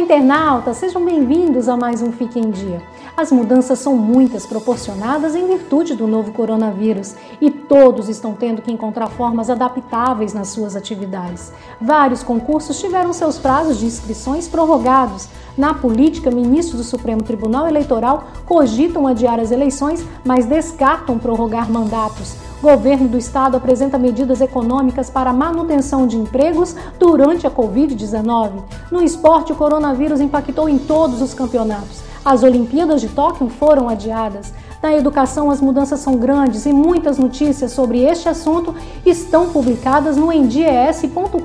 internautas, sejam bem-vindos a mais um Fique em Dia. As mudanças são muitas, proporcionadas em virtude do novo coronavírus, e todos estão tendo que encontrar formas adaptáveis nas suas atividades. Vários concursos tiveram seus prazos de inscrições prorrogados. Na política, ministros do Supremo Tribunal Eleitoral cogitam adiar as eleições, mas descartam prorrogar mandatos. Governo do Estado apresenta medidas econômicas para manutenção de empregos durante a Covid-19. No esporte, o coronavírus impactou em todos os campeonatos. As Olimpíadas de Tóquio foram adiadas. Na educação, as mudanças são grandes e muitas notícias sobre este assunto estão publicadas no endies.com.br,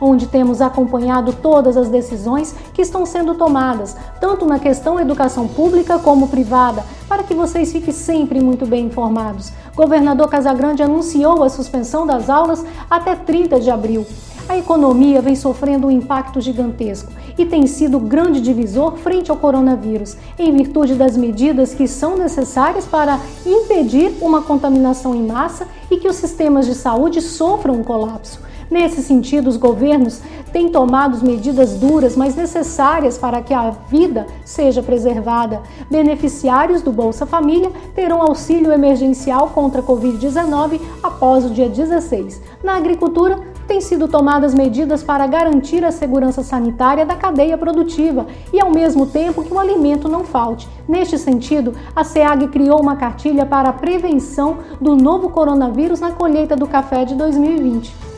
onde temos acompanhado todas as decisões que estão sendo tomadas, tanto na questão educação pública como privada, para que vocês fiquem sempre muito bem informados. Governador Casagrande anunciou a suspensão das aulas até 30 de abril. A economia vem sofrendo um impacto gigantesco e tem sido grande divisor frente ao coronavírus, em virtude das medidas que são necessárias para impedir uma contaminação em massa e que os sistemas de saúde sofram um colapso. Nesse sentido, os governos têm tomado medidas duras, mas necessárias para que a vida seja preservada. Beneficiários do Bolsa Família terão auxílio emergencial contra a Covid-19 após o dia 16. Na agricultura, têm sido tomadas medidas para garantir a segurança sanitária da cadeia produtiva e, ao mesmo tempo, que o alimento não falte. Neste sentido, a SEAG criou uma cartilha para a prevenção do novo coronavírus na colheita do café de 2020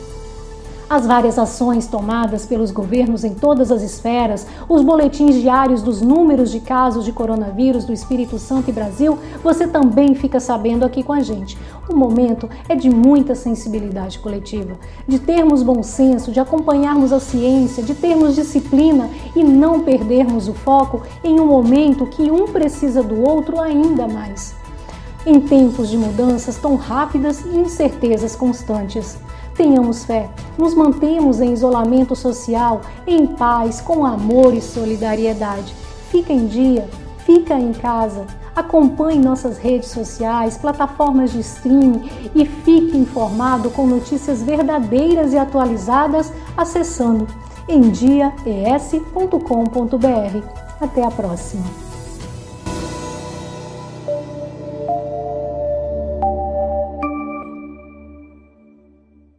as várias ações tomadas pelos governos em todas as esferas, os boletins diários dos números de casos de coronavírus do Espírito Santo e Brasil, você também fica sabendo aqui com a gente. O momento é de muita sensibilidade coletiva, de termos bom senso, de acompanharmos a ciência, de termos disciplina e não perdermos o foco em um momento que um precisa do outro ainda mais. Em tempos de mudanças tão rápidas e incertezas constantes, Tenhamos fé, nos mantemos em isolamento social, em paz, com amor e solidariedade. Fica em dia, fica em casa, acompanhe nossas redes sociais, plataformas de streaming e fique informado com notícias verdadeiras e atualizadas acessando emdiaes.com.br. Até a próxima!